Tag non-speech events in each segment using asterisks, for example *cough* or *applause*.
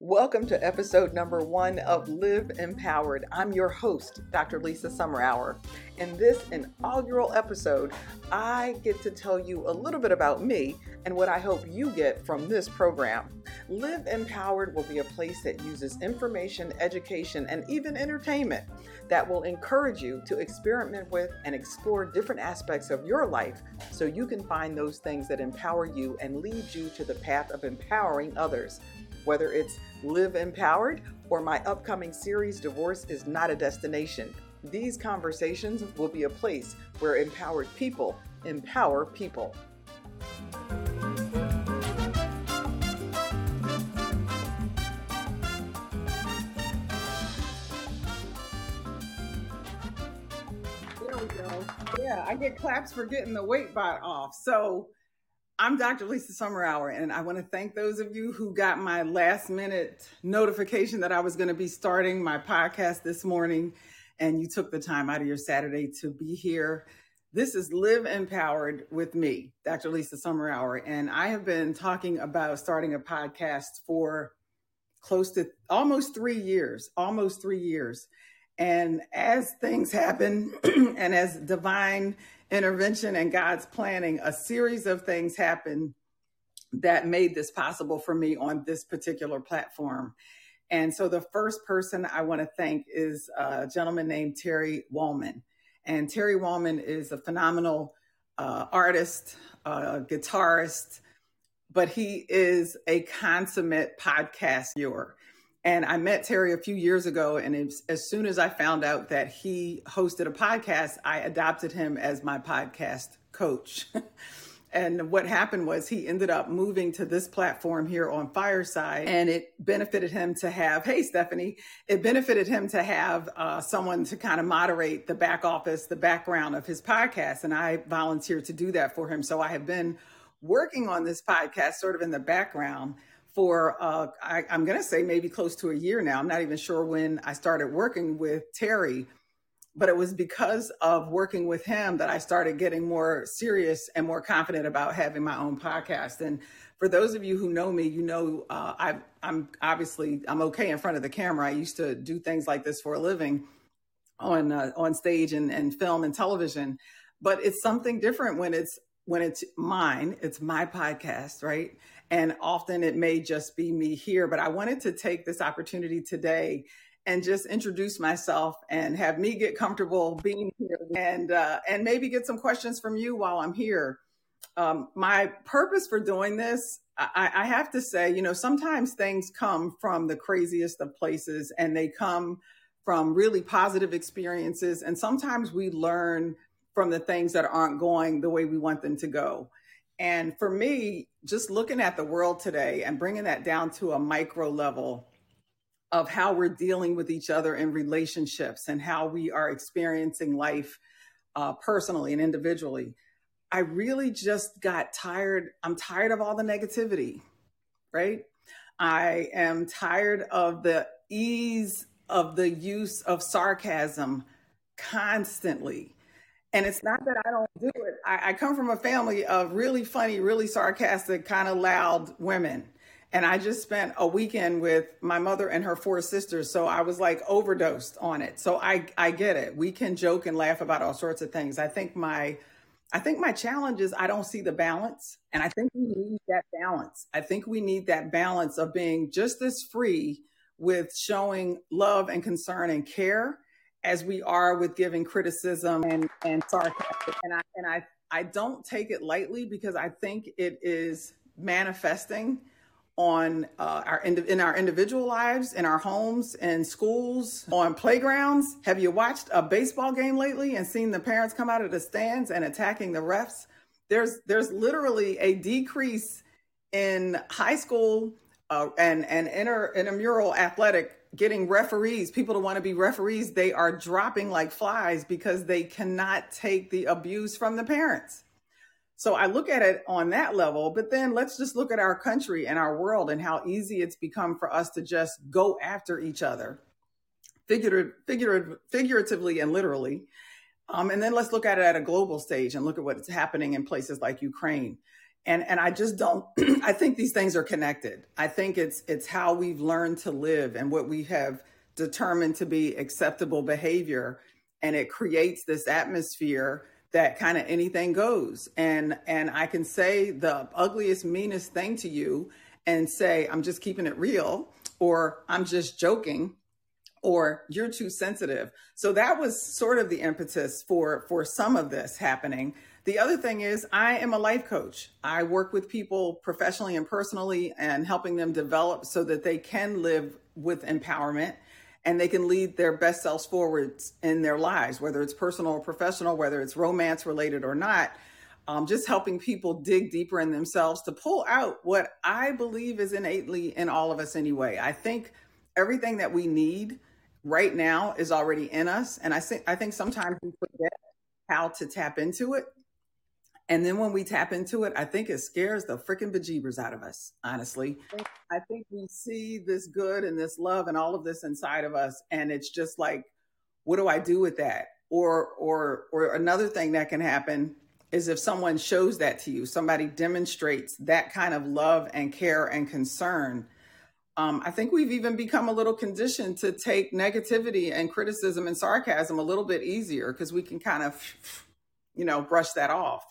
Welcome to episode number one of Live Empowered. I'm your host, Dr. Lisa Summerour. In this inaugural episode, I get to tell you a little bit about me and what I hope you get from this program. Live Empowered will be a place that uses information, education, and even entertainment that will encourage you to experiment with and explore different aspects of your life so you can find those things that empower you and lead you to the path of empowering others. Whether it's Live Empowered or my upcoming series, Divorce is Not a Destination, these conversations will be a place where empowered people empower people. There we go. Yeah, I get claps for getting the weight bot off. So I'm Dr. Lisa Summerour, and I want to thank those of you who got my last minute notification that I was going to be starting my podcast this morning, and you took the time out of your Saturday to be here. This is Live Empowered with me, Dr. Lisa Summerour, and I have been talking about starting a podcast for close to almost three years, almost three years. And as things happen *clears throat* and as divine intervention and God's planning, a series of things happened that made this possible for me on this particular platform. And so the first person I want to thank is a gentleman named Terry Wallman. And Terry Wallman is a phenomenal uh, artist, uh, guitarist, but he is a consummate podcast viewer. And I met Terry a few years ago, and as soon as I found out that he hosted a podcast, I adopted him as my podcast coach. *laughs* and what happened was he ended up moving to this platform here on Fireside, and it benefited him to have, hey, Stephanie, it benefited him to have uh, someone to kind of moderate the back office, the background of his podcast. And I volunteered to do that for him. So I have been working on this podcast sort of in the background for uh, I, am going to say maybe close to a year now. I'm not even sure when I started working with Terry, but it was because of working with him that I started getting more serious and more confident about having my own podcast. And for those of you who know me, you know uh, I, I'm obviously I'm okay in front of the camera. I used to do things like this for a living on uh, on stage and, and film and television, but it's something different when it's when it's mine. It's my podcast, right? And often it may just be me here, but I wanted to take this opportunity today and just introduce myself and have me get comfortable being here and uh, and maybe get some questions from you while I'm here. Um, my purpose for doing this, I, I have to say, you know, sometimes things come from the craziest of places and they come from really positive experiences. And sometimes we learn from the things that aren't going the way we want them to go. And for me, just looking at the world today and bringing that down to a micro level of how we're dealing with each other in relationships and how we are experiencing life uh, personally and individually, I really just got tired. I'm tired of all the negativity, right? I am tired of the ease of the use of sarcasm constantly and it's not that I don't do it. I, I come from a family of really funny, really sarcastic, kind of loud women. And I just spent a weekend with my mother and her four sisters. So I was like overdosed on it. So I, I get it. We can joke and laugh about all sorts of things. I think my I think my challenge is I don't see the balance. And I think we need that balance. I think we need that balance of being just as free with showing love and concern and care as we are with giving criticism and, and sarcasm. And I and I I don't take it lightly because I think it is manifesting on uh, our in our individual lives, in our homes, in schools, on playgrounds. Have you watched a baseball game lately and seen the parents come out of the stands and attacking the refs? There's there's literally a decrease in high school uh, and and inter intramural athletic getting referees, people to want to be referees, they are dropping like flies because they cannot take the abuse from the parents. So I look at it on that level, but then let's just look at our country and our world and how easy it's become for us to just go after each other, figurative, figurative, figuratively and literally. Um, and then let's look at it at a global stage and look at what's happening in places like Ukraine. And and I just don't *clears throat* I think these things are connected. I think it's it's how we've learned to live and what we have determined to be acceptable behavior and it creates this atmosphere that kind of anything goes and and I can say the ugliest meanest thing to you and say I'm just keeping it real or I'm just joking or you're too sensitive. So that was sort of the impetus for for some of this happening. The other thing is I am a life coach. I work with people professionally and personally and helping them develop so that they can live with empowerment and they can lead their best selves forwards in their lives, whether it's personal or professional, whether it's romance related or not. Um, just helping people dig deeper in themselves to pull out what I believe is innately in all of us anyway. I think everything that we need right now is already in us. And I think I think sometimes we forget how to tap into it. And then when we tap into it, I think it scares the freaking bejeebers out of us, honestly. I think we see this good and this love and all of this inside of us. And it's just like, what do I do with that? Or or or another thing that can happen is if someone shows that to you, somebody demonstrates that kind of love and care and concern um, I think we've even become a little conditioned to take negativity and criticism and sarcasm a little bit easier because we can kind of, you know, brush that off.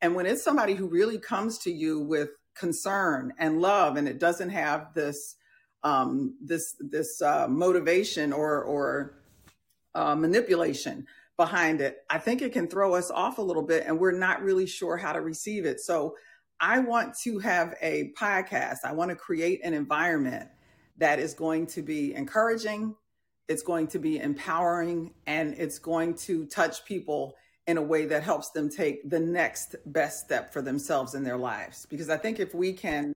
And when it's somebody who really comes to you with concern and love, and it doesn't have this um, this this uh, motivation or or uh, manipulation behind it, I think it can throw us off a little bit, and we're not really sure how to receive it. So I want to have a podcast. I want to create an environment that is going to be encouraging, it's going to be empowering, and it's going to touch people in a way that helps them take the next best step for themselves in their lives. Because I think if we can,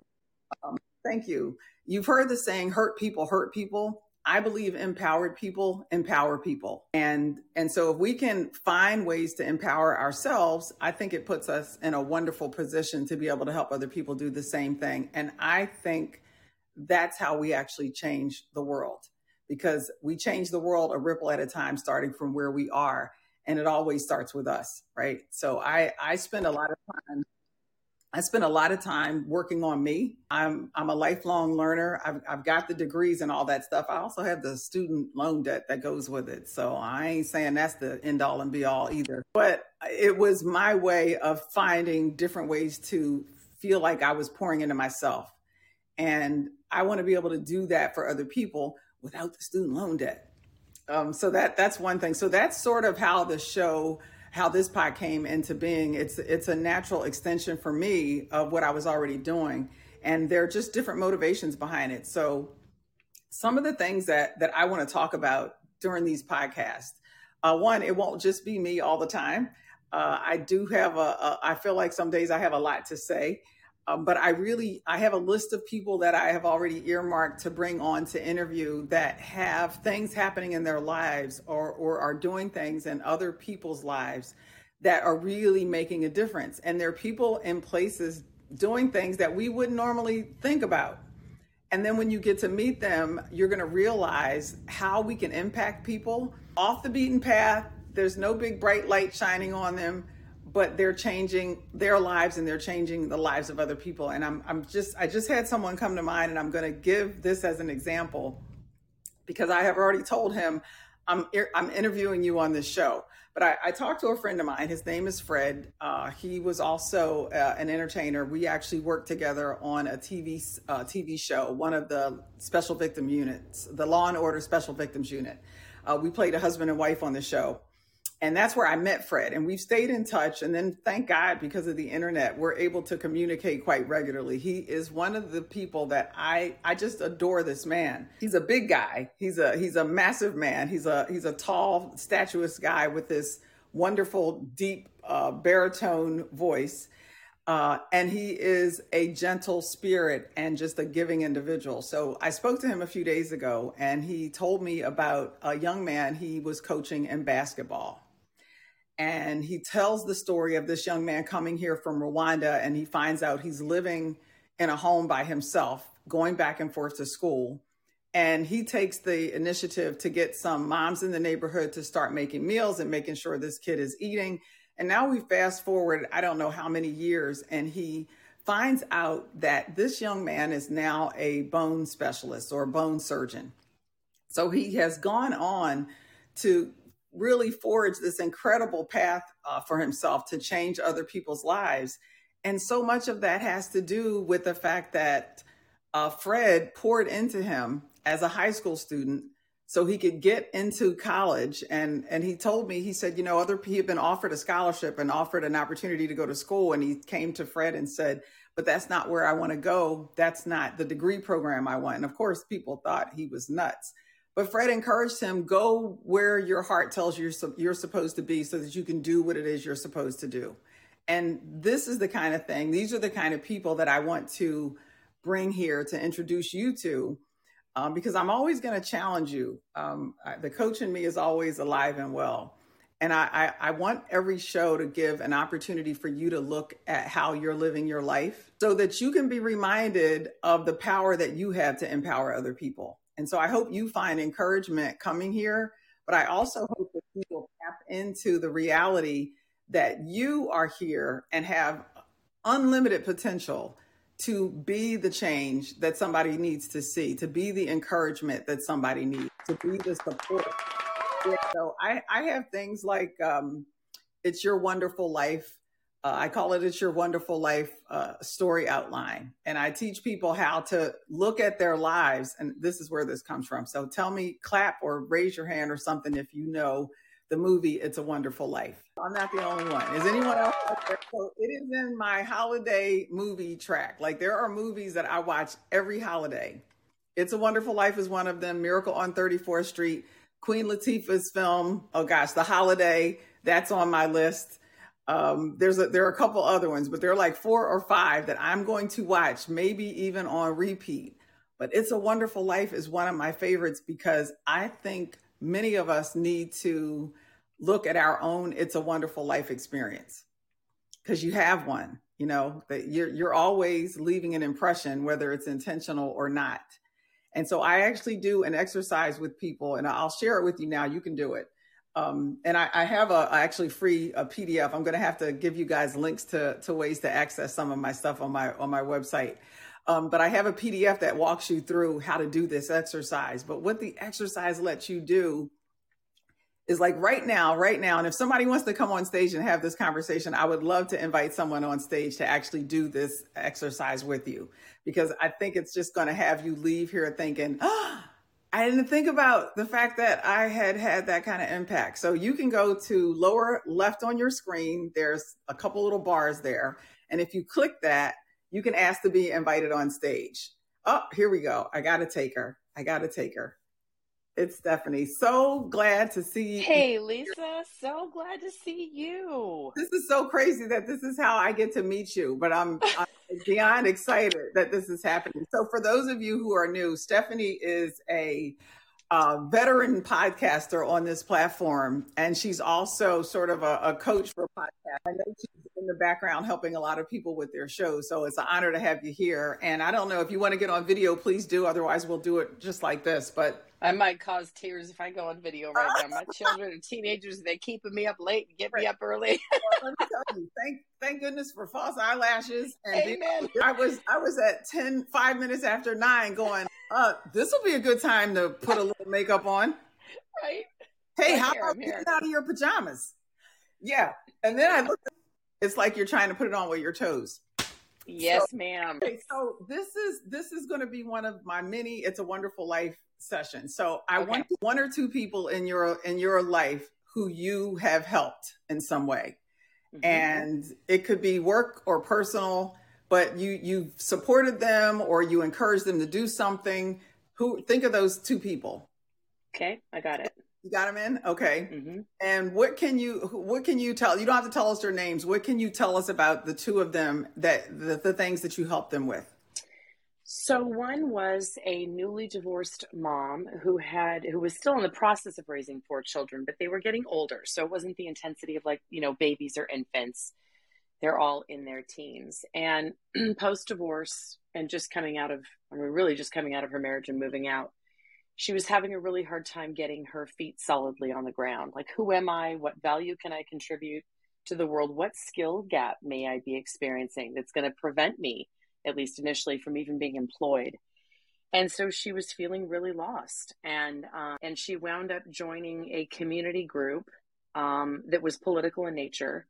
um, thank you. You've heard the saying, hurt people, hurt people. I believe empowered people empower people. And and so if we can find ways to empower ourselves, I think it puts us in a wonderful position to be able to help other people do the same thing. And I think that's how we actually change the world because we change the world a ripple at a time starting from where we are and it always starts with us, right? So I I spend a lot of time I spend a lot of time working on me. I'm I'm a lifelong learner. I've I've got the degrees and all that stuff. I also have the student loan debt that goes with it. So I ain't saying that's the end all and be all either. But it was my way of finding different ways to feel like I was pouring into myself. And I want to be able to do that for other people without the student loan debt. Um, so that that's one thing. So that's sort of how the show how this pod came into being. It's it's a natural extension for me of what I was already doing, and there are just different motivations behind it. So, some of the things that that I want to talk about during these podcasts, uh, one, it won't just be me all the time. Uh, I do have a, a. I feel like some days I have a lot to say. Um, but I really I have a list of people that I have already earmarked to bring on to interview that have things happening in their lives or or are doing things in other people's lives that are really making a difference. And there are people in places doing things that we wouldn't normally think about. And then when you get to meet them, you're going to realize how we can impact people off the beaten path. There's no big bright light shining on them but they're changing their lives and they're changing the lives of other people. And I'm, I'm just, I just had someone come to mind and I'm going to give this as an example because I have already told him I'm, I'm interviewing you on this show. But I, I talked to a friend of mine. His name is Fred. Uh, he was also uh, an entertainer. We actually worked together on a TV uh, TV show, one of the special victim units, the Law and Order Special Victims Unit. Uh, we played a husband and wife on the show and that's where I met Fred. And we've stayed in touch. And then, thank God, because of the internet, we're able to communicate quite regularly. He is one of the people that I I just adore. This man. He's a big guy. He's a he's a massive man. He's a he's a tall, statuous guy with this wonderful, deep uh, baritone voice. Uh, and he is a gentle spirit and just a giving individual. So I spoke to him a few days ago, and he told me about a young man he was coaching in basketball and he tells the story of this young man coming here from Rwanda and he finds out he's living in a home by himself, going back and forth to school. And he takes the initiative to get some moms in the neighborhood to start making meals and making sure this kid is eating. And now we fast forward, I don't know how many years, and he finds out that this young man is now a bone specialist or bone surgeon. So he has gone on to really forged this incredible path uh, for himself to change other people's lives. And so much of that has to do with the fact that uh, Fred poured into him as a high school student so he could get into college. And and he told me he said you know other he had been offered a scholarship and offered an opportunity to go to school and he came to fred and said but that's not where i want to go. That's not the degree program i want. And of course people thought he was nuts but fred encouraged him go where your heart tells you you're, you're supposed to be so that you can do what it is you're supposed to do and this is the kind of thing these are the kind of people that i want to bring here to introduce you to um, because I'm always going to challenge you. Um, I, the coach in me is always alive and well. And I, I, I, want every show to give an opportunity for you to look at how you're living your life so that you can be reminded of the power that you have to empower other people. And so I hope you find encouragement coming here, but I also hope that you will tap into the reality that you are here and have unlimited potential to be the change that somebody needs to see, to be the encouragement that somebody needs, to be the support. So I, I have things like um, It's Your Wonderful Life. Uh, I call it It's Your Wonderful Life uh, story outline. And I teach people how to look at their lives. And this is where this comes from. So tell me, clap or raise your hand or something if you know the movie It's a Wonderful Life. I'm not the only one. Is anyone else? So it is in my holiday movie track. Like there are movies that I watch every holiday. It's a Wonderful Life is one of them. Miracle on 34th Street. Queen Latifah's film. Oh gosh, The Holiday. That's on my list. Um, there's a, there are a couple other ones, but there are like four or five that I'm going to watch, maybe even on repeat. But It's a Wonderful Life is one of my favorites because I think many of us need to look at our own it's a wonderful life experience. Because you have one you know that you're you're always leaving an impression whether it's intentional or not. And so i actually do an exercise with people and i'll share it with you now you can do it um, and I, I, have a actually free a pdf i'm going to have to give you guys links to to ways to access some of my stuff on my on my website um, but I have a PDF that walks you through how to do this exercise. But what the exercise lets you do is like right now, right now. And if somebody wants to come on stage and have this conversation, I would love to invite someone on stage to actually do this exercise with you because I think it's just going to have you leave here thinking, oh, I didn't think about the fact that I had had that kind of impact. So you can go to lower left on your screen. There's a couple little bars there. And if you click that, you can ask to be invited on stage. Oh, here we go. I got to take her. I got to take her. It's Stephanie. So glad to see you. Hey, Lisa. So glad to see you. This is so crazy that this is how I get to meet you, but I'm, *laughs* I'm beyond excited that this is happening. So, for those of you who are new, Stephanie is a uh, veteran podcaster on this platform, and she's also sort of a, a coach for podcasts. I know she's in the background helping a lot of people with their shows. So it's an honor to have you here. And I don't know if you want to get on video, please do. Otherwise, we'll do it just like this. But I might cause tears if I go on video right now. My children are teenagers, they're keeping me up late and get right. me up early. *laughs* well, let me tell you, thank thank goodness for false eyelashes. And Amen. I was I was at 10, five minutes after nine going, uh, this will be a good time to put a little makeup on. Right. Hey, I'm how here, about getting out of your pajamas? Yeah. And then I looked at it's like you're trying to put it on with your toes. Yes, so, ma'am. Okay, so this is this is going to be one of my many "It's a Wonderful Life" sessions. So I okay. want one or two people in your in your life who you have helped in some way, mm-hmm. and it could be work or personal. But you you've supported them or you encouraged them to do something. Who think of those two people? Okay, I got it. You got them in? Okay. Mm-hmm. And what can you what can you tell? You don't have to tell us their names. What can you tell us about the two of them that the, the things that you helped them with? So one was a newly divorced mom who had who was still in the process of raising four children, but they were getting older. So it wasn't the intensity of like, you know, babies or infants. They're all in their teens. And *clears throat* post divorce and just coming out of I mean really just coming out of her marriage and moving out she was having a really hard time getting her feet solidly on the ground. Like, who am I? What value can I contribute to the world what skill gap may I be experiencing that's going to prevent me, at least initially, from even being employed. And so she was feeling really lost, and um, and she wound up joining a community group um, that was political in nature,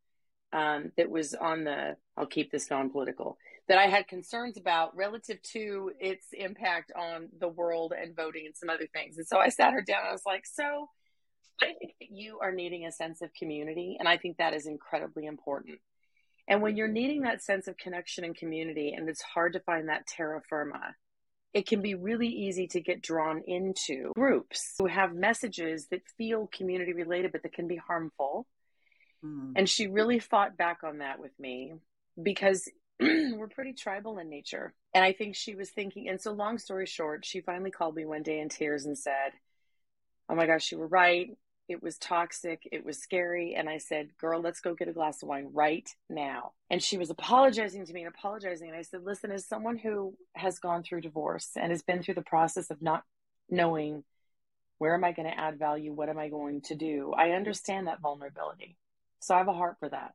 um, that was on the I'll keep this non-political that I had concerns about relative to its impact on the world and voting and some other things. And so I sat her down. I was like, so I think that you are needing a sense of community. And I think that is incredibly important. And when you're needing that sense of connection and community, and it's hard to find that terra firma, it can be really easy to get drawn into groups who have messages that feel community related, but that can be harmful. Mm. And she really fought back on that with me because *clears throat* we're pretty tribal in nature. And I think she was thinking, and so long story short, she finally called me one day in tears and said, Oh my gosh, you were right. It was toxic. It was scary. And I said, Girl, let's go get a glass of wine right now. And she was apologizing to me and apologizing. And I said, Listen, as someone who has gone through divorce and has been through the process of not knowing where am I going to add value? What am I going to do? I understand that vulnerability. So I have a heart for that.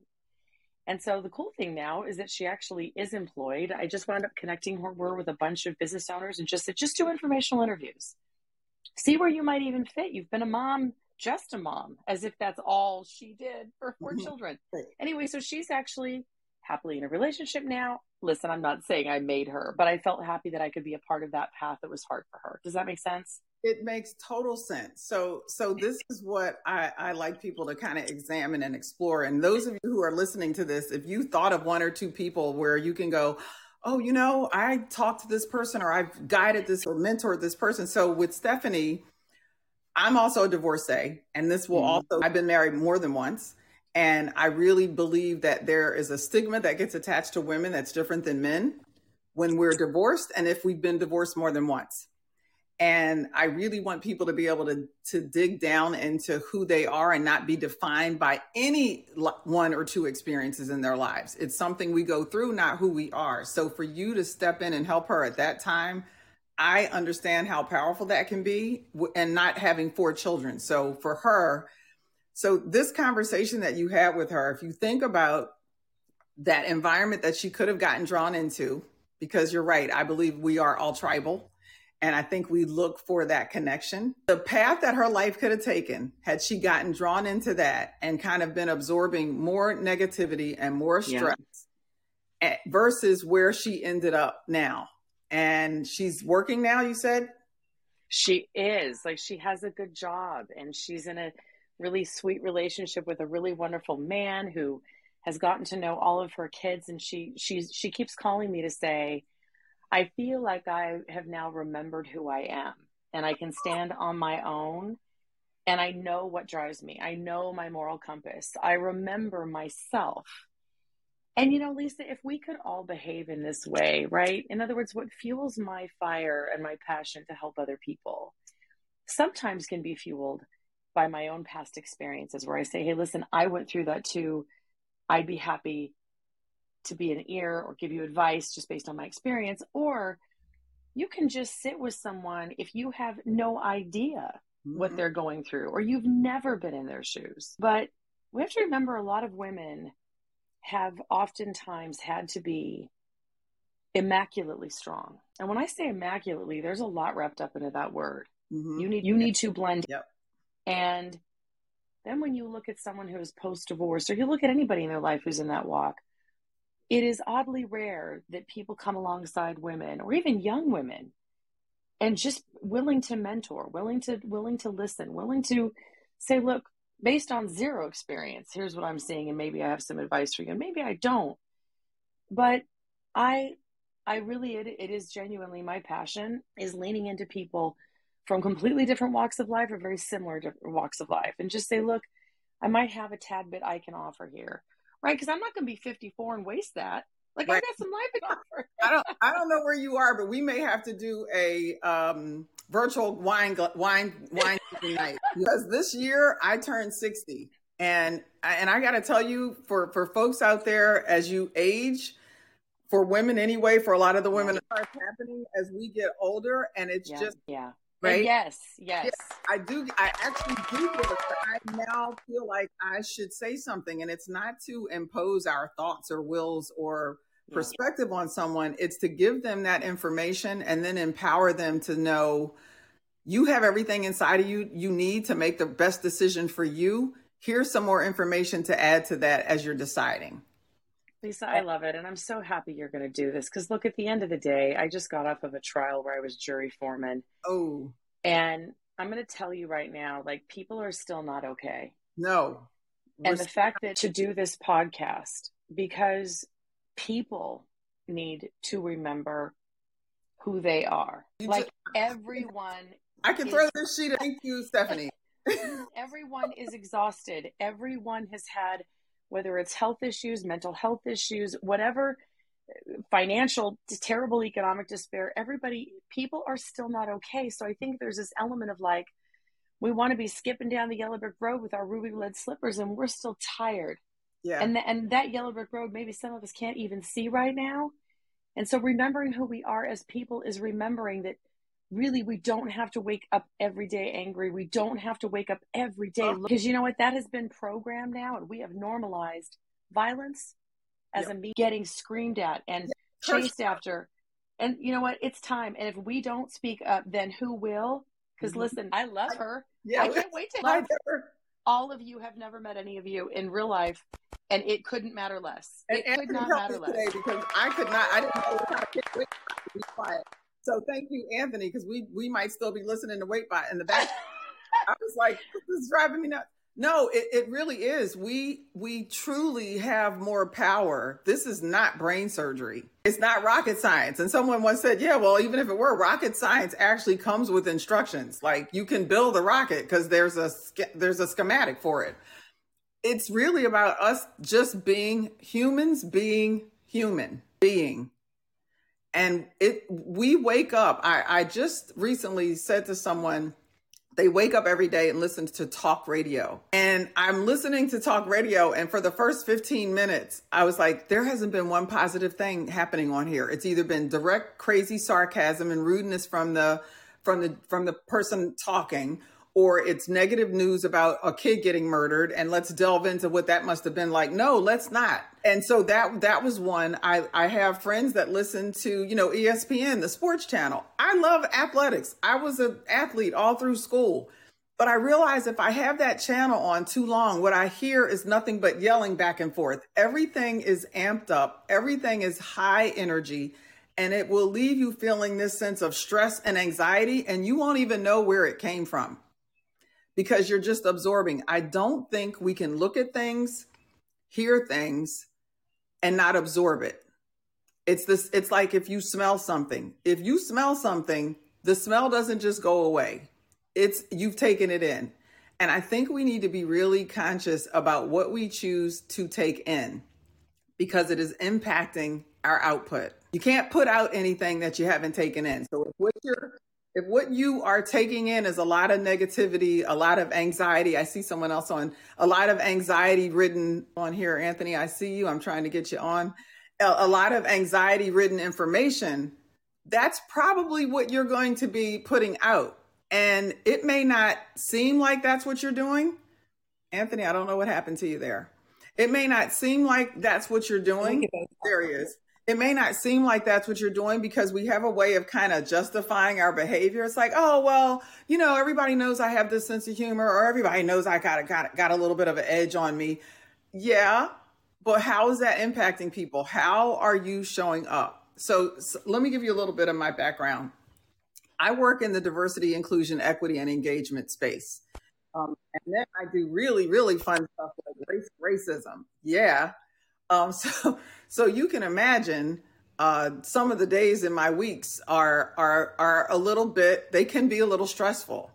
And so the cool thing now is that she actually is employed. I just wound up connecting her with a bunch of business owners and just said, just do informational interviews. See where you might even fit. You've been a mom just a mom, as if that's all she did for 4 mm-hmm. children. Anyway, so she's actually happily in a relationship now. Listen, I'm not saying I made her, but I felt happy that I could be a part of that path that was hard for her. Does that make sense? It makes total sense. So, so this is what I, I like people to kind of examine and explore. And those of you who are listening to this, if you thought of one or two people where you can go, oh, you know, I talked to this person or I've guided this or mentored this person. So with Stephanie, I'm also a divorcee, and this will mm-hmm. also, I've been married more than once. And I really believe that there is a stigma that gets attached to women that's different than men when we're divorced and if we've been divorced more than once. And I really want people to be able to, to dig down into who they are and not be defined by any one or two experiences in their lives. It's something we go through, not who we are. So for you to step in and help her at that time, I understand how powerful that can be and not having four children. So for her, so this conversation that you had with her, if you think about that environment that she could have gotten drawn into, because you're right, I believe we are all tribal. And I think we look for that connection. The path that her life could have taken had she gotten drawn into that and kind of been absorbing more negativity and more stress yeah. versus where she ended up now and she's working now you said she is like she has a good job and she's in a really sweet relationship with a really wonderful man who has gotten to know all of her kids and she she's she keeps calling me to say i feel like i have now remembered who i am and i can stand on my own and i know what drives me i know my moral compass i remember myself and you know, Lisa, if we could all behave in this way, right? In other words, what fuels my fire and my passion to help other people sometimes can be fueled by my own past experiences where I say, hey, listen, I went through that too. I'd be happy to be an ear or give you advice just based on my experience. Or you can just sit with someone if you have no idea mm-hmm. what they're going through or you've never been in their shoes. But we have to remember a lot of women have oftentimes had to be immaculately strong. And when I say immaculately, there's a lot wrapped up into that word. Mm-hmm. You need you need to blend. Yep. And then when you look at someone who is post divorce, or you look at anybody in their life who's in that walk, it is oddly rare that people come alongside women or even young women and just willing to mentor, willing to willing to listen, willing to say, look, based on zero experience, here's what I'm seeing, and maybe I have some advice for you, and maybe I don't. But I, I really, it, it is genuinely my passion is leaning into people from completely different walks of life or very similar walks of life, and just say, look, I might have a tad bit I can offer here, right? Because I'm not going to be 54 and waste that. Like right. I got some life. I don't, I don't know where you are, but we may have to do a um, virtual wine wine wine *laughs* night because this year I turned 60 and and I got to tell you for for folks out there as you age for women anyway for a lot of the women yeah. it starts happening as we get older and it's yeah. just yeah right? Yes, yes. Yeah, I do. I actually do. I now feel like I should say something, and it's not to impose our thoughts or wills or perspective yeah. on someone. It's to give them that information and then empower them to know you have everything inside of you you need to make the best decision for you. Here's some more information to add to that as you're deciding. Lisa, I love it. And I'm so happy you're going to do this because look, at the end of the day, I just got off of a trial where I was jury foreman. Oh. And I'm going to tell you right now, like, people are still not okay. No. And the fact that to do this podcast, because people need to remember who they are. You like, just, everyone. I can is, throw this sheet. Thank you, Stephanie. *laughs* everyone is exhausted. Everyone has had whether it's health issues, mental health issues, whatever, financial, terrible economic despair, everybody, people are still not okay. So I think there's this element of like, we want to be skipping down the yellow brick road with our ruby red slippers and we're still tired. Yeah. And, the, and that yellow brick road, maybe some of us can't even see right now. And so remembering who we are as people is remembering that really we don't have to wake up every day angry. We don't have to wake up every day because you know what? That has been programmed now and we have normalized violence as yep. a me getting screamed at and chased after. And you know what? It's time. And if we don't speak up then who will? Because mm-hmm. listen i love her. Yeah. I can't wait to have her all of you have never met any of you in real life and it couldn't matter less. It and could not matter less. because i could not i didn't know how to be quiet so thank you, Anthony, because we we might still be listening to Wait Waitbot in the back. *laughs* I was like, this is driving me nuts. No, it, it really is. We we truly have more power. This is not brain surgery. It's not rocket science. And someone once said, yeah, well, even if it were, rocket science actually comes with instructions. Like you can build a rocket because there's a there's a schematic for it. It's really about us just being humans, being human, being and it we wake up i i just recently said to someone they wake up every day and listen to talk radio. And i'm listening to talk radio and for the first 15 minutes i was like there hasn't been one positive thing happening on here. It's either been direct crazy sarcasm and rudeness from the from the from the person talking or it's negative news about a kid getting murdered and let's delve into what that must have been like. No let's not. And so that that was one. I i have friends that listen to you know espn the sports channel. I love athletics. I was an athlete all through school. But i realize if i have that channel on too long what i hear is nothing but yelling back and forth. Everything is amped up. Everything is high energy. And it will leave you feeling this sense of stress and anxiety and you won't even know where it came from because you're just absorbing. I don't think we can look at things, hear things, and not absorb it. It's this it's like if you smell something. If you smell something, the smell doesn't just go away. It's you've taken it in. And I think we need to be really conscious about what we choose to take in because it is impacting our output. You can't put out anything that you haven't taken in. So if what you're if what you are taking in is a lot of negativity, a lot of anxiety, I see someone else on a lot of anxiety ridden on here. Anthony, I see you. I'm trying to get you on. A, a lot of anxiety ridden information. That's probably what you're going to be putting out. And it may not seem like that's what you're doing. Anthony, I don't know what happened to you there. It may not seem like that's what you're doing. There he is it may not seem like that's what you're doing because we have a way of kind of justifying our behavior. It's like, oh well, you know, everybody knows I have this sense of humor, or everybody knows I got a, got got a little bit of an edge on me. Yeah, but how is that impacting people? How are you showing up? So, so let me give you a little bit of my background. I work in the diversity, inclusion, equity, and engagement space. Um, and then I do really, really fun stuff like race, racism. Yeah. Um, *laughs* so so you can imagine uh, some of the days in my weeks are are are a little bit. They can be a little stressful.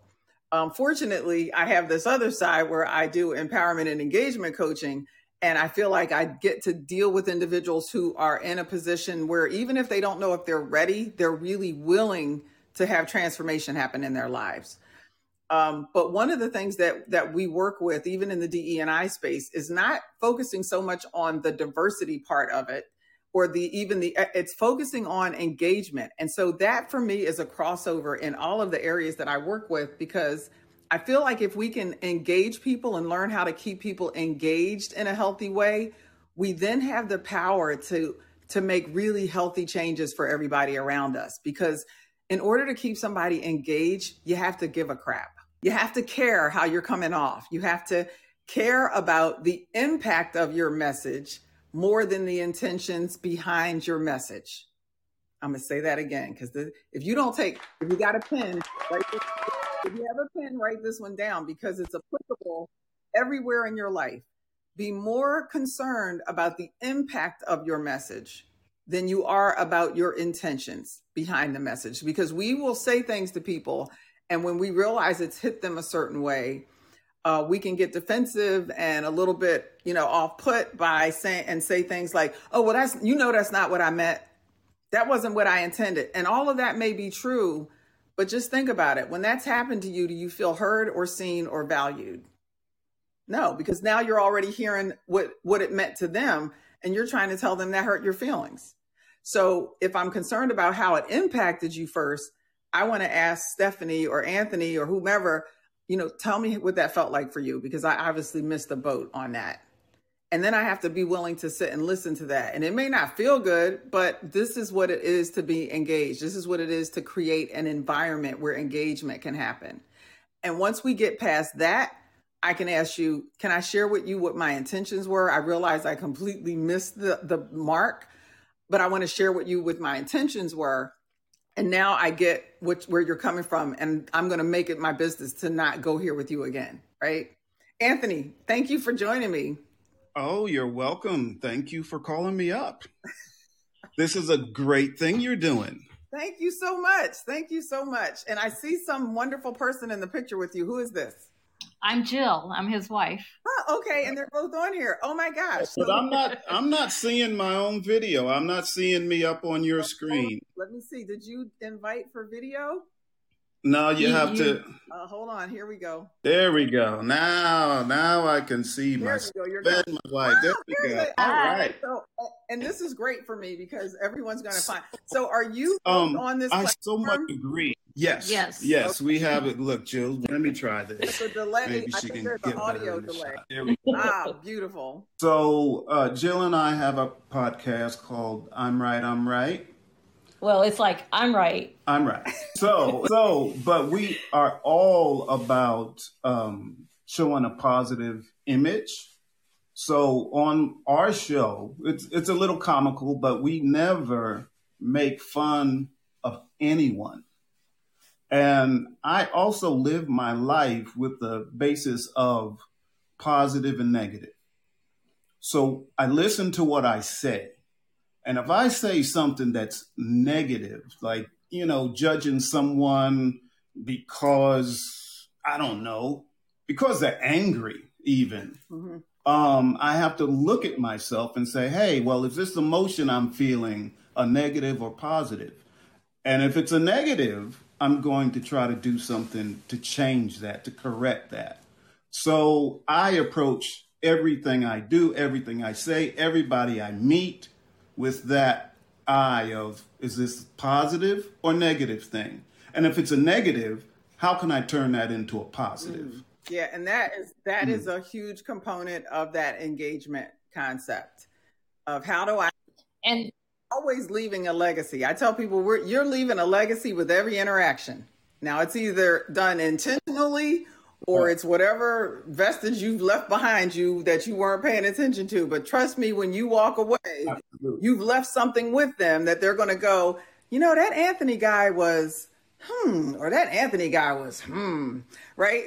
Um, fortunately, I have this other side where I do empowerment and engagement coaching, and I feel like I get to deal with individuals who are in a position where even if they don't know if they're ready, they're really willing to have transformation happen in their lives. Um, but one of the things that that we work with, even in the DE and I space, is not focusing so much on the diversity part of it. or the even the it's focusing on engagement and so that for me is a crossover in all of the areas that i work with because i feel like if we can engage people and learn how to keep people engaged in a healthy way we then have the power to to make really healthy changes for everybody around us because in order to keep somebody engaged you have to give a crap you have to care how you're coming off you have to care about the impact of your message more than the intentions behind your message. I'm gonna say that again because if you don't take, if you got a pen, write this, if you have a pen, write this one down because it's applicable everywhere in your life. Be more concerned about the impact of your message than you are about your intentions behind the message because we will say things to people and when we realize it's hit them a certain way uh, we can get defensive and a little bit, you know, off put by saying and say things like, "Oh, well, that's you know, that's not what I meant. That wasn't what I intended." And all of that may be true, but just think about it. When that's happened to you, do you feel heard or seen or valued? No, because now you're already hearing what what it meant to them, and you're trying to tell them that hurt your feelings. So if I'm concerned about how it impacted you first, I want to ask Stephanie or Anthony or whomever you know, tell me what that felt like for you because I obviously missed the boat on that. And then I have to be willing to sit and listen to that. And it may not feel good, but this is what it is to be engaged. This is what it is to create an environment where engagement can happen. And once we get past that, I can ask you, can I share with you what my intentions were? I realize I completely missed the, the mark, but I want to share with you what my intentions were and now I get which where you're coming from, and I'm going to make it my business to not go here with you again, right? Anthony, thank you for joining me. Oh, you're welcome. Thank you for calling me up. this is a great thing you're doing. Thank you so much. Thank you so much. And I see some wonderful person in the picture with you. Who is this? I'm Jill. I'm his wife. Oh, okay, and they're both on here. Oh my gosh! But I'm not. I'm not seeing my own video. I'm not seeing me up on your screen. Let me see. Did you invite for video? No, you, you have you, to. Uh, hold on. Here we go. There we go. Now, now I can see there my, go. You're my wife. There *laughs* oh, we go. All right. So, and this is great for me because everyone's going to find. So, are you um, on this? I platform? so much agree. Yes. Yes. Yes. Okay. We have it. Look, Jill, let me try this. It's a delay. Maybe she can get audio delay. There we go. Ah, beautiful. So, uh, Jill and I have a podcast called I'm Right, I'm Right. Well, it's like I'm right. I'm right. So, so, but we are all about um, showing a positive image. So on our show, it's it's a little comical, but we never make fun of anyone. And I also live my life with the basis of positive and negative. So I listen to what I say. And if I say something that's negative, like, you know, judging someone because, I don't know, because they're angry, even, mm-hmm. um, I have to look at myself and say, hey, well, is this emotion I'm feeling a negative or positive? And if it's a negative, I'm going to try to do something to change that, to correct that. So I approach everything I do, everything I say, everybody I meet with that eye of is this positive or negative thing? And if it's a negative, how can I turn that into a positive? Mm. Yeah, and that is that mm. is a huge component of that engagement concept of how do I and always leaving a legacy. I tell people we're, you're leaving a legacy with every interaction. Now it's either done intentionally or it's whatever vestige you've left behind you that you weren't paying attention to. But trust me, when you walk away, Absolutely. you've left something with them that they're going to go, you know, that Anthony guy was, hmm, or that Anthony guy was, hmm, right?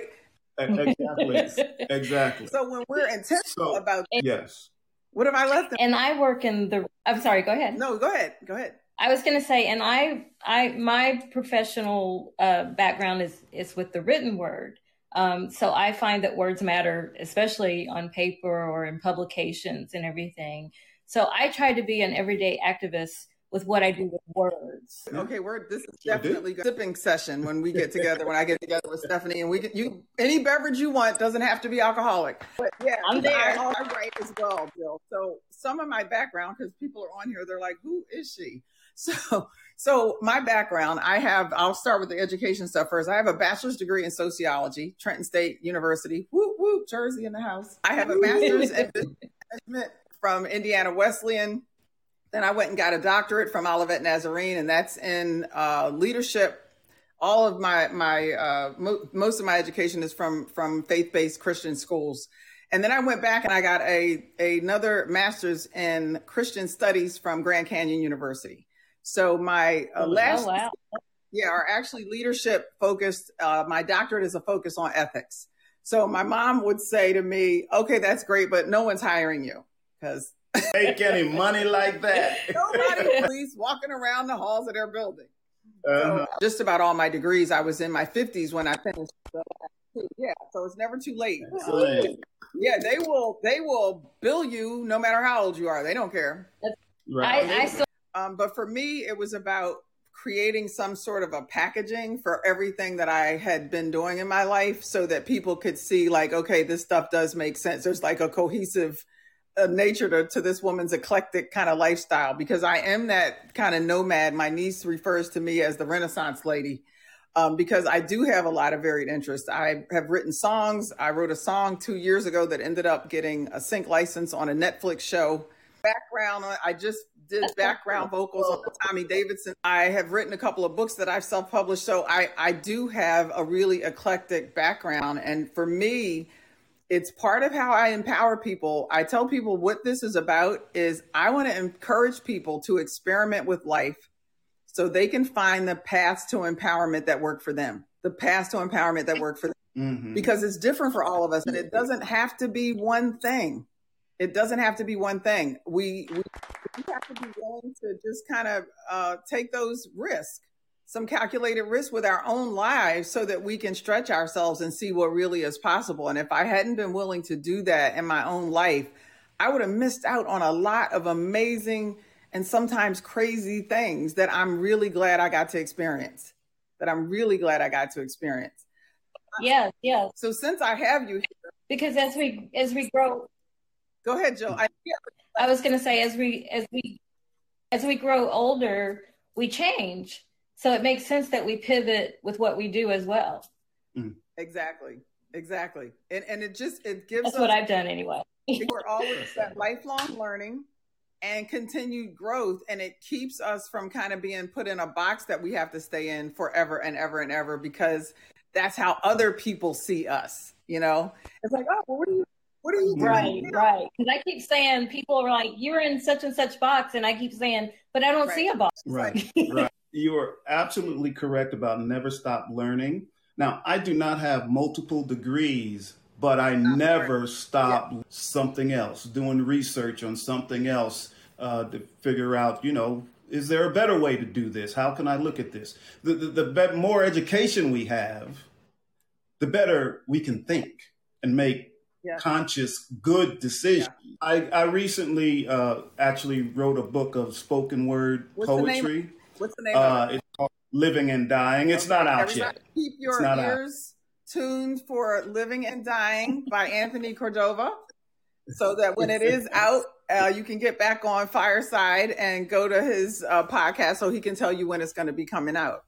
Exactly. *laughs* exactly. So when we're intentional so, about yes, what have I left? And I work in the. I'm sorry. Go ahead. No, go ahead. Go ahead. I was going to say, and I, I, my professional uh, background is is with the written word. Um, so I find that words matter, especially on paper or in publications and everything. So I try to be an everyday activist with what I do with words. Okay, we're this is definitely a sipping session when we get together. when I get together with Stephanie, and we get you any beverage you want doesn't have to be alcoholic. But yeah, I'm there. I, I write as well, Bill. So some of my background, because people are on here, they're like, "Who is she?" *laughs* So, so my background, I have. I'll start with the education stuff first. I have a bachelor's degree in sociology, Trenton State University. Whoop whoop, Jersey in the house. I have a master's in *laughs* management from Indiana Wesleyan then I went and got a doctorate from Olivet Nazarene, and that's in uh, leadership. All of my my uh, mo- most of my education is from from faith based Christian schools, and then I went back and I got a, a another master's in Christian studies from Grand Canyon University. So my uh, oh, last oh, wow. yeah are actually leadership focused. Uh, my doctorate is a focus on ethics. So my mom would say to me, "Okay, that's great, but no one's hiring you because *laughs* make any money like that. *laughs* Nobody police walking around the halls of their building. Uh-huh. So just about all my degrees, I was in my 50s when I finished. yeah, so it's never too late. Yeah, they will. They will bill you no matter how old you are. They don't care. Right. I, I still- um, but for me, it was about creating some sort of a packaging for everything that I had been doing in my life so that people could see like, okay, this stuff does make sense. There's like a cohesive a nature to, to this woman's eclectic kind of lifestyle because I am that kind of nomad. My niece refers to me as the Renaissance lady um, because I do have a lot of varied interests. I have written songs. I wrote a song two years ago that ended up getting a sync license on a Netflix show. Background, I just did background vocals on Tommy Davidson. I have written a couple of books that I've self published. So I, I do have a really eclectic background. And for me, it's part of how I empower people. I tell people what this is about is I want to encourage people to experiment with life so they can find the paths to empowerment that work for them. The paths to empowerment that work for them. Mm-hmm. Because it's different for all of us and it doesn't have to be one thing. It doesn't have to be one thing. We we, we have to be willing to just kind of uh, take those risks some calculated risk with our own lives so that we can stretch ourselves and see what really is possible. And if I hadn't been willing to do that in my own life, I would have missed out on a lot of amazing and sometimes crazy things that I'm really glad I got to experience. That I'm really glad I got to experience. Yes, yes. So since I have you here, because as we as we grow, go ahead, Joe. I, yeah. I was going to say as we as we as we grow older, we change so it makes sense that we pivot with what we do as well. Mm. Exactly. Exactly. And and it just it gives That's us, what I've done anyway. we're *laughs* always that lifelong learning and continued growth and it keeps us from kind of being put in a box that we have to stay in forever and ever and ever because that's how other people see us, you know? It's like, "Oh, what are you what are you doing? Right, right. Because I keep saying people are like, "You're in such and such box," and I keep saying, "But I don't right. see a box." Right, right *laughs* you are absolutely correct about never stop learning. Now, I do not have multiple degrees, but I never stop yeah. something else, doing research on something else uh, to figure out, you know, is there a better way to do this? How can I look at this? The, the, the be- more education we have, the better we can think and make yeah. conscious, good decision. Yeah. I, I recently uh, actually wrote a book of spoken word What's poetry. What's the name uh, it? It's called Living and Dying. It's okay. not out Everybody yet. Keep your ears out. tuned for Living and Dying by Anthony Cordova so that when it is out, uh, you can get back on Fireside and go to his uh, podcast so he can tell you when it's going to be coming out.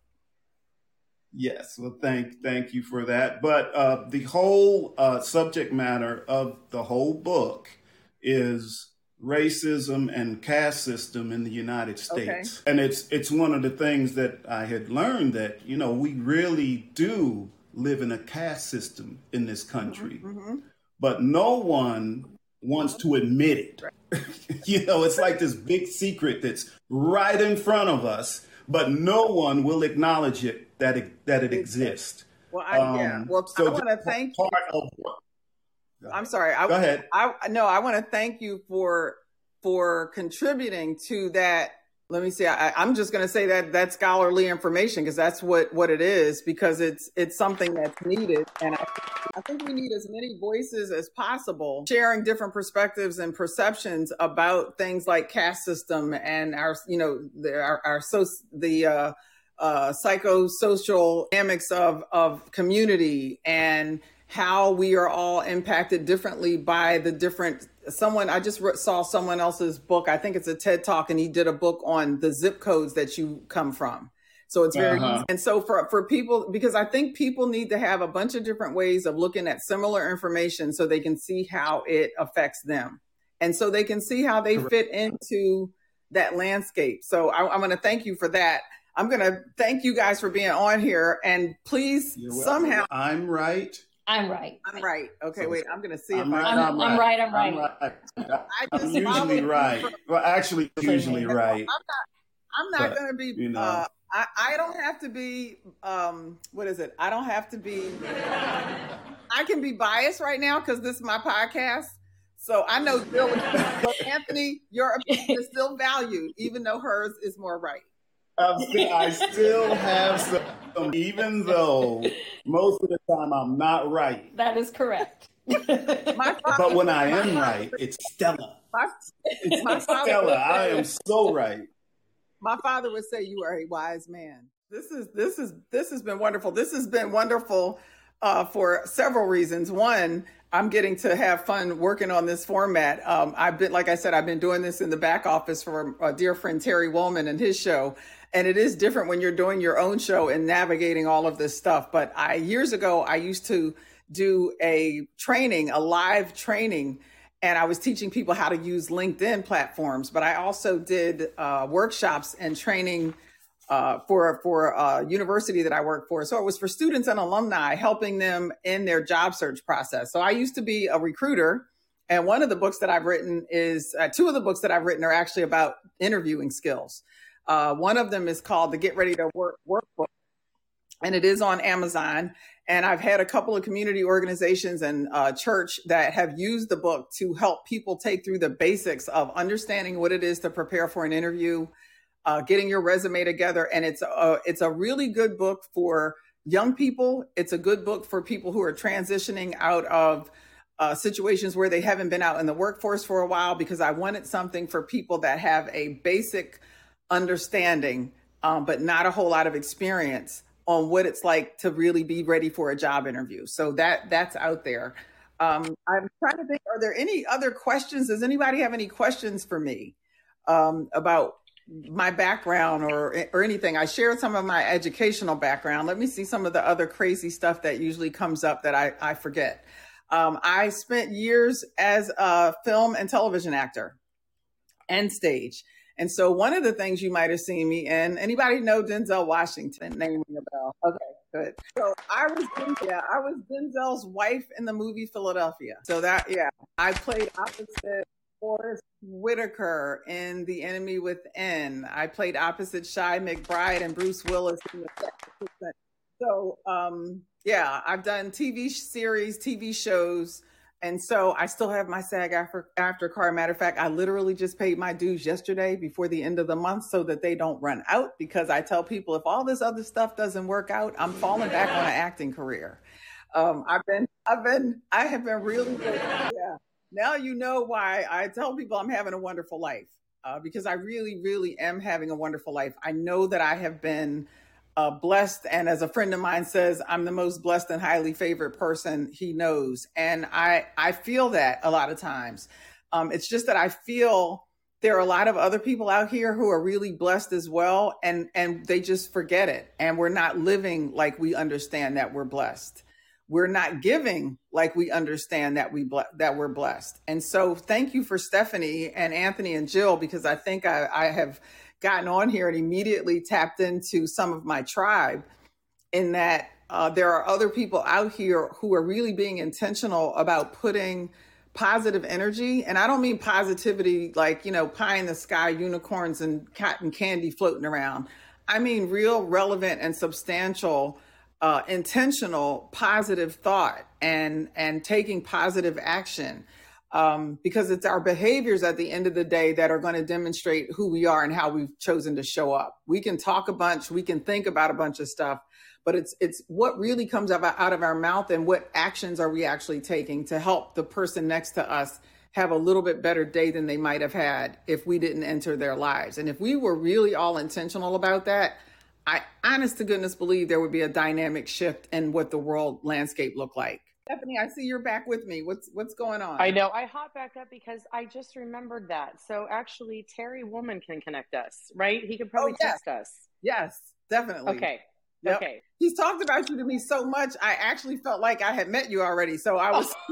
Yes, well, thank thank you for that. But uh, the whole uh, subject matter of the whole book is racism and caste system in the United States. Okay. And it's it's one of the things that I had learned that, you know, we really do live in a caste system in this country. Mm-hmm. mm-hmm. But no one wants to admit it. Right. *laughs* you know, it's like this big secret that's right in front of us, but no one will acknowledge it that it that it exists. Well, I, um, yeah. Well, so I want to thank you. Of, I'm sorry. I, Go ahead. I no, I want to thank you for for contributing to that let me see I, am just going to say that that's scholarly information because that's what what it is because it's it's something that's needed and I, I think we need as many voices as possible sharing different perspectives and perceptions about things like caste system and our you know the, our, our so the uh, uh, psychosocial dynamics of of community and how we are all impacted differently by the different someone i just saw someone else's book. I think it's a ted talk and he did a book on the zip codes that you come from. So it's very uh-huh. and so for for people because i think people need to have a bunch of different ways of looking at similar information so they can see how it affects them. And so they can see how they fit into that landscape. So I, i'm going to thank you for that i'm going to thank you guys for being on here and please somehow i'm right I'm right. I'm right. Okay, wait. I'm gonna see I'm if right, I'm, I'm, I'm, right. I'm right. I'm right. *laughs* I am usually right. Well, actually, usually right. I'm not. I'm not gonna be. You know. Uh, I, I don't have to be. Um, what is it? I don't have to be. I can be biased right now because this is my podcast. So I know Jill, but *laughs* Anthony, your opinion is still valued, even though hers is more right. Still, I still have some, even though most of the time I'm not right. That is correct. but when I am right, it's Stella. My, it's my Stella. I am so right. My father would say you are a wise man. This is this is this has been wonderful. This has been wonderful uh, for several reasons. One, I'm getting to have fun working on this format. Um, I've been, like I said, I've been doing this in the back office for a dear friend Terry Woolman and his show, and it is different when you're doing your own show and navigating all of this stuff. But I years ago I used to do a training, a live training, and I was teaching people how to use LinkedIn platforms. But I also did uh, workshops and training uh, for for a university that I work for. So it was for students and alumni, helping them in their job search process. So I used to be a recruiter. And one of the books that I've written is uh, two of the books that I've written are actually about interviewing skills. Uh, one of them is called the Get Ready to Work Workbook, and it is on Amazon. And I've had a couple of community organizations and uh, church that have used the book to help people take through the basics of understanding what it is to prepare for an interview, uh, getting your resume together. And it's a, it's a really good book for young people. It's a good book for people who are transitioning out of uh, situations where they haven't been out in the workforce for a while because I wanted something for people that have a basic understanding, um, but not a whole lot of experience on what it's like to really be ready for a job interview. So that that's out there. Um, I'm trying to think. Are there any other questions? Does anybody have any questions for me um, about my background or or anything? I shared some of my educational background. Let me see some of the other crazy stuff that usually comes up that I, I forget. Um, I spent years as a film and television actor and stage. And so one of the things you might have seen me in, anybody know Denzel Washington? Naming a bell. Okay, good. So I was, yeah, I was Denzel's wife in the movie Philadelphia. So that, yeah, I played opposite Forest Whitaker in The Enemy Within. I played opposite Chi McBride and Bruce Willis in the So, um, yeah, I've done TV series, TV shows. And so I still have my SAG-AFTRA, after car. Matter of fact, I literally just paid my dues yesterday before the end of the month so that they don't run out because I tell people if all this other stuff doesn't work out, I'm falling back on an acting career. Um, I've been, I've been, I have been really good. Yeah. Now you know why I tell people I'm having a wonderful life uh, because I really, really am having a wonderful life. I know that I have been uh, blessed. And as a friend of mine says, I'm the most blessed and highly favored person he knows. And I, I feel that a lot of times. Um, it's just that I feel there are a lot of other people out here who are really blessed as well. And, and they just forget it. And we're not living like we understand that we're blessed. We're not giving like we understand that we ble- that we're blessed. And so thank you for Stephanie and Anthony and Jill, because I think I, I have gotten on here and immediately tapped into some of my tribe in that uh, there are other people out here who are really being intentional about putting positive energy. And I don't mean positivity like, you know, pie in the sky, unicorns and cotton candy floating around. I mean real, relevant, and substantial, uh, intentional, positive thought and and taking positive action um, because it's our behaviors at the end of the day that are going to demonstrate who we are and how we've chosen to show up. We can talk a bunch, we can think about a bunch of stuff, but it's it's what really comes out of our mouth and what actions are we actually taking to help the person next to us have a little bit better day than they might have had if we didn't enter their lives. And if we were really all intentional about that, I honest to goodness believe there would be a dynamic shift in what the world landscape looked like. Stephanie, I see you're back with me. What's what's going on? I know. I hop back up because I just remembered that. So actually, Terry Woolman can connect us, right? He could probably oh, yes. text us. Yes, definitely. Okay. Yep. Okay. He's talked about you to me so much. I actually felt like I had met you already. So I was. *laughs*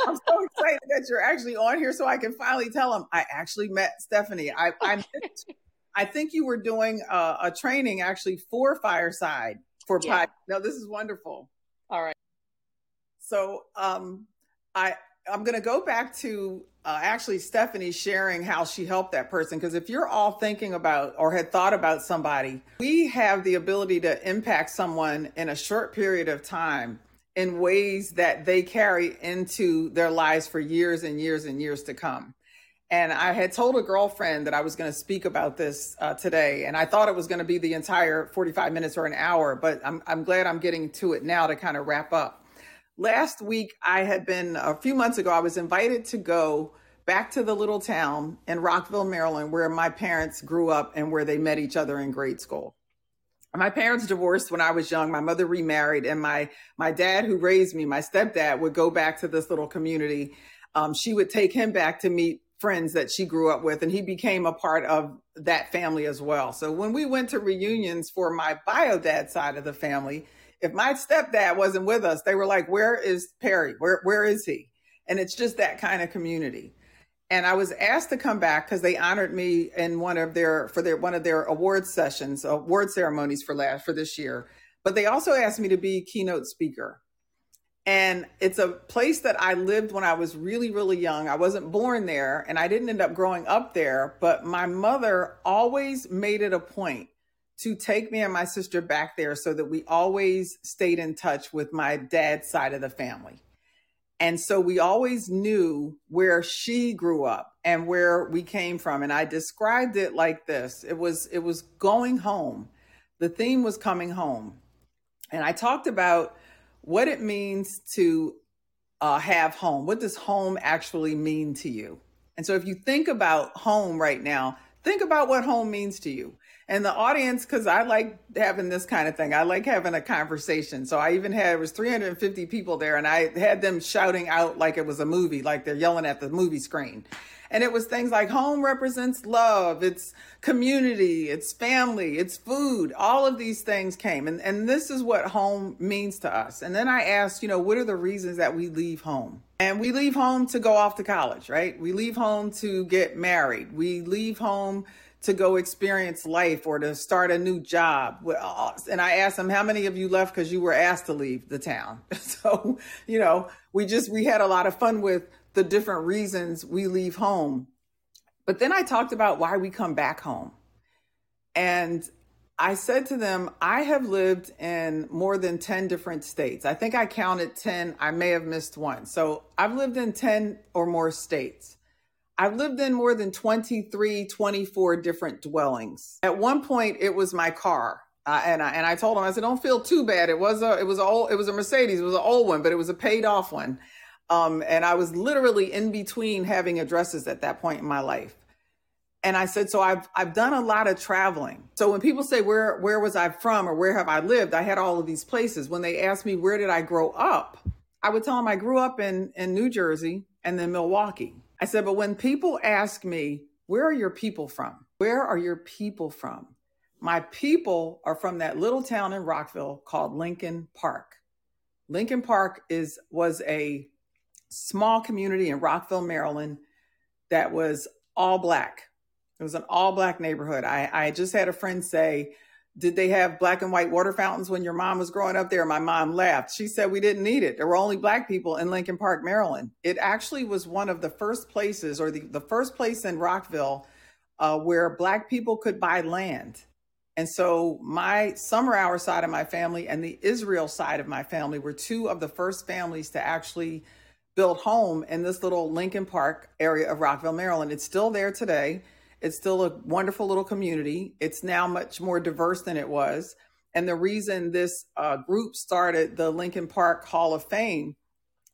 *laughs* I'm so excited that you're actually on here, so I can finally tell him I actually met Stephanie. I I, *laughs* I think you were doing a, a, training actually for Fireside for yeah. No, this is wonderful. All right. So um, I I'm going to go back to uh, actually Stephanie sharing how she helped that person because if you're all thinking about or had thought about somebody, we have the ability to impact someone in a short period of time in ways that they carry into their lives for years and years and years to come. And I had told a girlfriend that I was going to speak about this uh, today, and I thought it was going to be the entire 45 minutes or an hour, but I'm, I'm glad I'm getting to it now to kind of wrap up last week I had been a few months ago, I was invited to go back to the little town in Rockville, Maryland, where my parents grew up and where they met each other in grade school. My parents divorced when I was young. My mother remarried, and my my dad, who raised me, my stepdad, would go back to this little community. Um, she would take him back to meet friends that she grew up with, and he became a part of that family as well. So when we went to reunions for my bio dad side of the family, if my stepdad wasn't with us, they were like, "Where is Perry? Where where is he?" And it's just that kind of community. And I was asked to come back because they honored me in one of their for their one of their award sessions, award ceremonies for last for this year. But they also asked me to be keynote speaker. And it's a place that I lived when I was really, really young. I wasn't born there and I didn't end up growing up there, but my mother always made it a point to take me and my sister back there so that we always stayed in touch with my dad's side of the family. And so we always knew where she grew up and where we came from. And I described it like this. It was it was going home. The theme was coming home. And I talked about what it means to uh, have home. What does home actually mean to you? And so if you think about home right now, think about what home means to you and the audience because i like having this kind of thing. I like having a conversation. So i even had it was 350 people there and i had them shouting out like it was a movie like they're yelling at the movie screen. And it was things like home represents love. It's community. It's family. It's food. All of these things came. And, and this is what home means to us. And then i asked you know what are the reasons that we leave home? And we leave home to go off to college right? We leave home to get married. We leave home to go experience life or to start a new job. Uh, and I asked them, how many of you left because you were asked to leave the town? *laughs* So, you know, we just, we had a lot of fun with the different reasons we leave home. But then I talked about why we come back home. And I said to them, I have lived in more than 10 different states. I think I counted 10. I may have missed one. So I've lived in 10 or more states. I've lived in more than 23, 24 different dwellings. At one point, it was my car. Uh, and I and I told him I said don't feel too bad. It was a it was a old, it was a Mercedes. It was an old one, but it was a paid off one. Um, and I was literally in between having addresses at that point in my life. And I said, so I've I've done a lot of traveling. So when people say where where was I from or where have I lived, I had all of these places. When they asked me where did I grow up, I would tell them I grew up in in New Jersey and then Milwaukee. I said, but when people ask me, where are your people from? Where are your people from? My people are from that little town in Rockville called Lincoln Park. Lincoln Park is was a small community in Rockville, Maryland that was all black. It was an all black neighborhood. I, I just had a friend say, did they have black and white water fountains when your mom was growing up there? My mom laughed. She said we didn't need it. There were only black people in Lincoln Park, Maryland. It actually was one of the first places, or the, the first place in Rockville, uh, where black people could buy land. And so my Summerour side of my family and the Israel side of my family were two of the first families to actually build home in this little Lincoln Park area of Rockville, Maryland. It's still there today. It's still a wonderful little community. It's now much more diverse than it was. And the reason this uh, group started the Lincoln Park Hall of Fame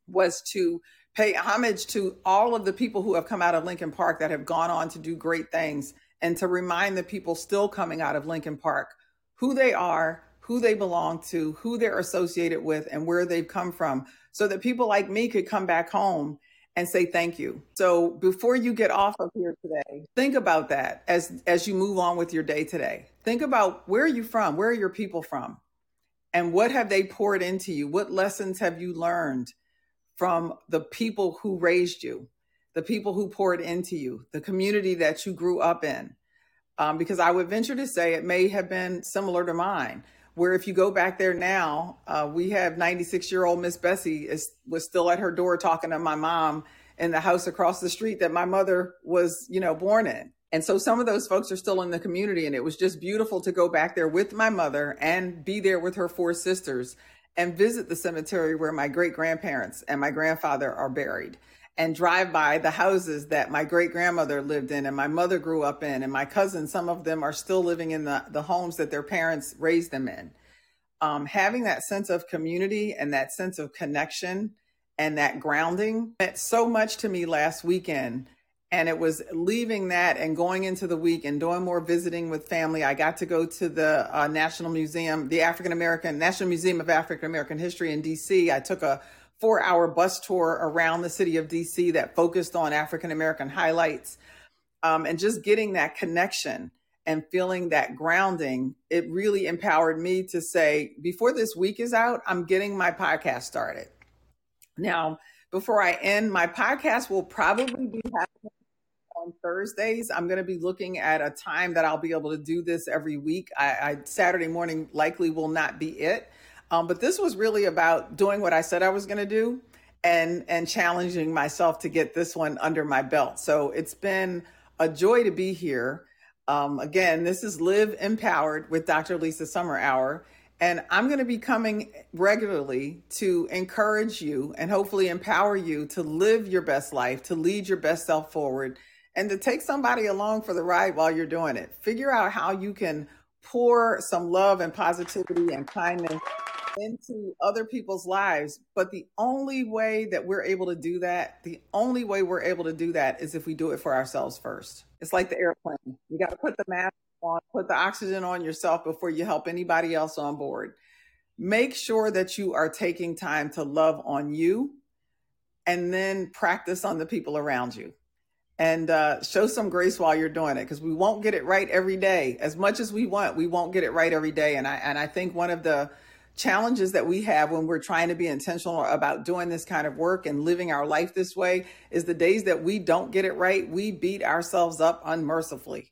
was to pay homage to all of the people who have come out of Lincoln Park that have gone on to do great things and to remind the people still coming out of Lincoln Park who they are, who they belong to, who they're associated with, and where they've come from, so that people like me could come back home and say thank you. So before you get off of here today, think about that as as you move on with your day today. Think about where are you from? Where are your people from? And what have they poured into you? What lessons have you learned from the people who raised you, the people who poured into you, the community that you grew up in? Um, because I would venture to say it may have been similar to mine where if you go back there now, uh, we have 96 year old Miss Bessie is was still at her door talking to my mom in the house across the street that my mother was, you know, born in. And so some of those folks are still in the community. And it was just beautiful to go back there with my mother and be there with her four sisters and visit the cemetery where my great grandparents and my grandfather are buried and drive by the houses that my great grandmother lived in and my mother grew up in and my cousins some of them are still living in the, the homes that their parents raised them in. Um, having that sense of community and that sense of connection and that grounding meant so much to me last weekend. And it was leaving that and going into the week and doing more visiting with family. I got to go to the uh, national museum the african american national museum of african american history in dc i took a four hour bus tour around the city of DC that focused on African American highlights. Um, and just getting that connection and feeling that grounding, it really empowered me to say, before this week is out, I'm getting my podcast started. Now, before I end, my podcast will probably be happening on Thursdays. I'm going to be looking at a time that I'll be able to do this every week. I, I Saturday morning likely will not be it. Um, but this was really about doing what I said I was going to do and and challenging myself to get this one under my belt. So it's been a joy to be here. Um, again, this is Live Empowered with Dr. Lisa Summerour. And I'm going to be coming regularly to encourage you and hopefully empower you to live your best life, to lead your best self forward, and to take somebody along for the ride while you're doing it. Figure out how you can pour some love and positivity and kindness into other people's lives. But the only way that we're able to do that, the only way we're able to do that is if we do it for ourselves first. It's like the airplane. You got to put the mask on, put the oxygen on yourself before you help anybody else on board. Make sure that you are taking time to love on you and then practice on the people around you and uh, show some grace while you're doing it because we won't get it right every day as much as we want we won't get it right every day and i and i think one of the challenges that we have when we're trying to be intentional about doing this kind of work and living our life this way is the days that we don't get it right, we beat ourselves up unmercifully.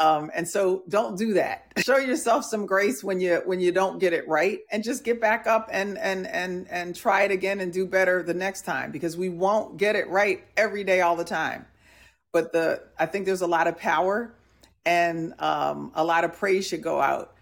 Um, and so don't do that. *laughs* Show yourself some grace when you when you don't get it right and just get back up and and and and try it again and do better the next time because we won't get it right every day all the time. But the I think there's a lot of power and um, a lot of praise should go out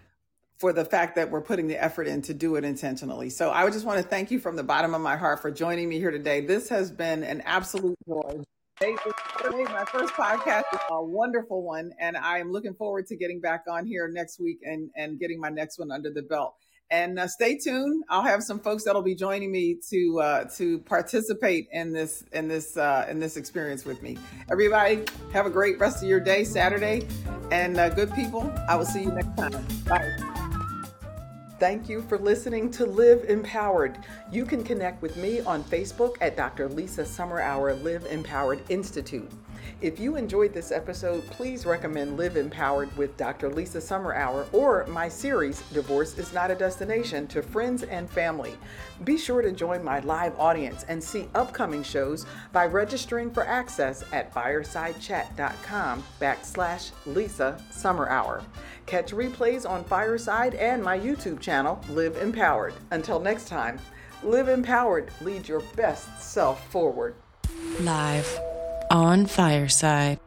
for the fact that we're putting the effort in to do it intentionally. So I would just want to thank you from the bottom of my heart for joining me here today. This has been an absolute joy. My first podcast is a wonderful one, and I'm looking forward to getting back on here next week and, and getting my next one under the belt. And uh, stay tuned. I'll have some folks that'll be joining me to uh, to participate in this in this uh, in this experience with me. Everybody, have a great rest of your day, Saturday, and uh, good people. I will see you next time. Bye. Thank you for listening to Live Empowered. You can connect with me on Facebook at Dr. Lisa Summerour Live Empowered Institute. If you enjoyed this episode, please recommend Live Empowered with Dr. Lisa Summerour or my series, Divorce is Not a Destination, to friends and family. Be sure to join my live audience and see upcoming shows by registering for access at firesidechat.com backslash Lisa Summerour. Catch replays on Fireside and my YouTube channel, Live Empowered. Until next time, live empowered, lead your best self forward. Live on Fireside.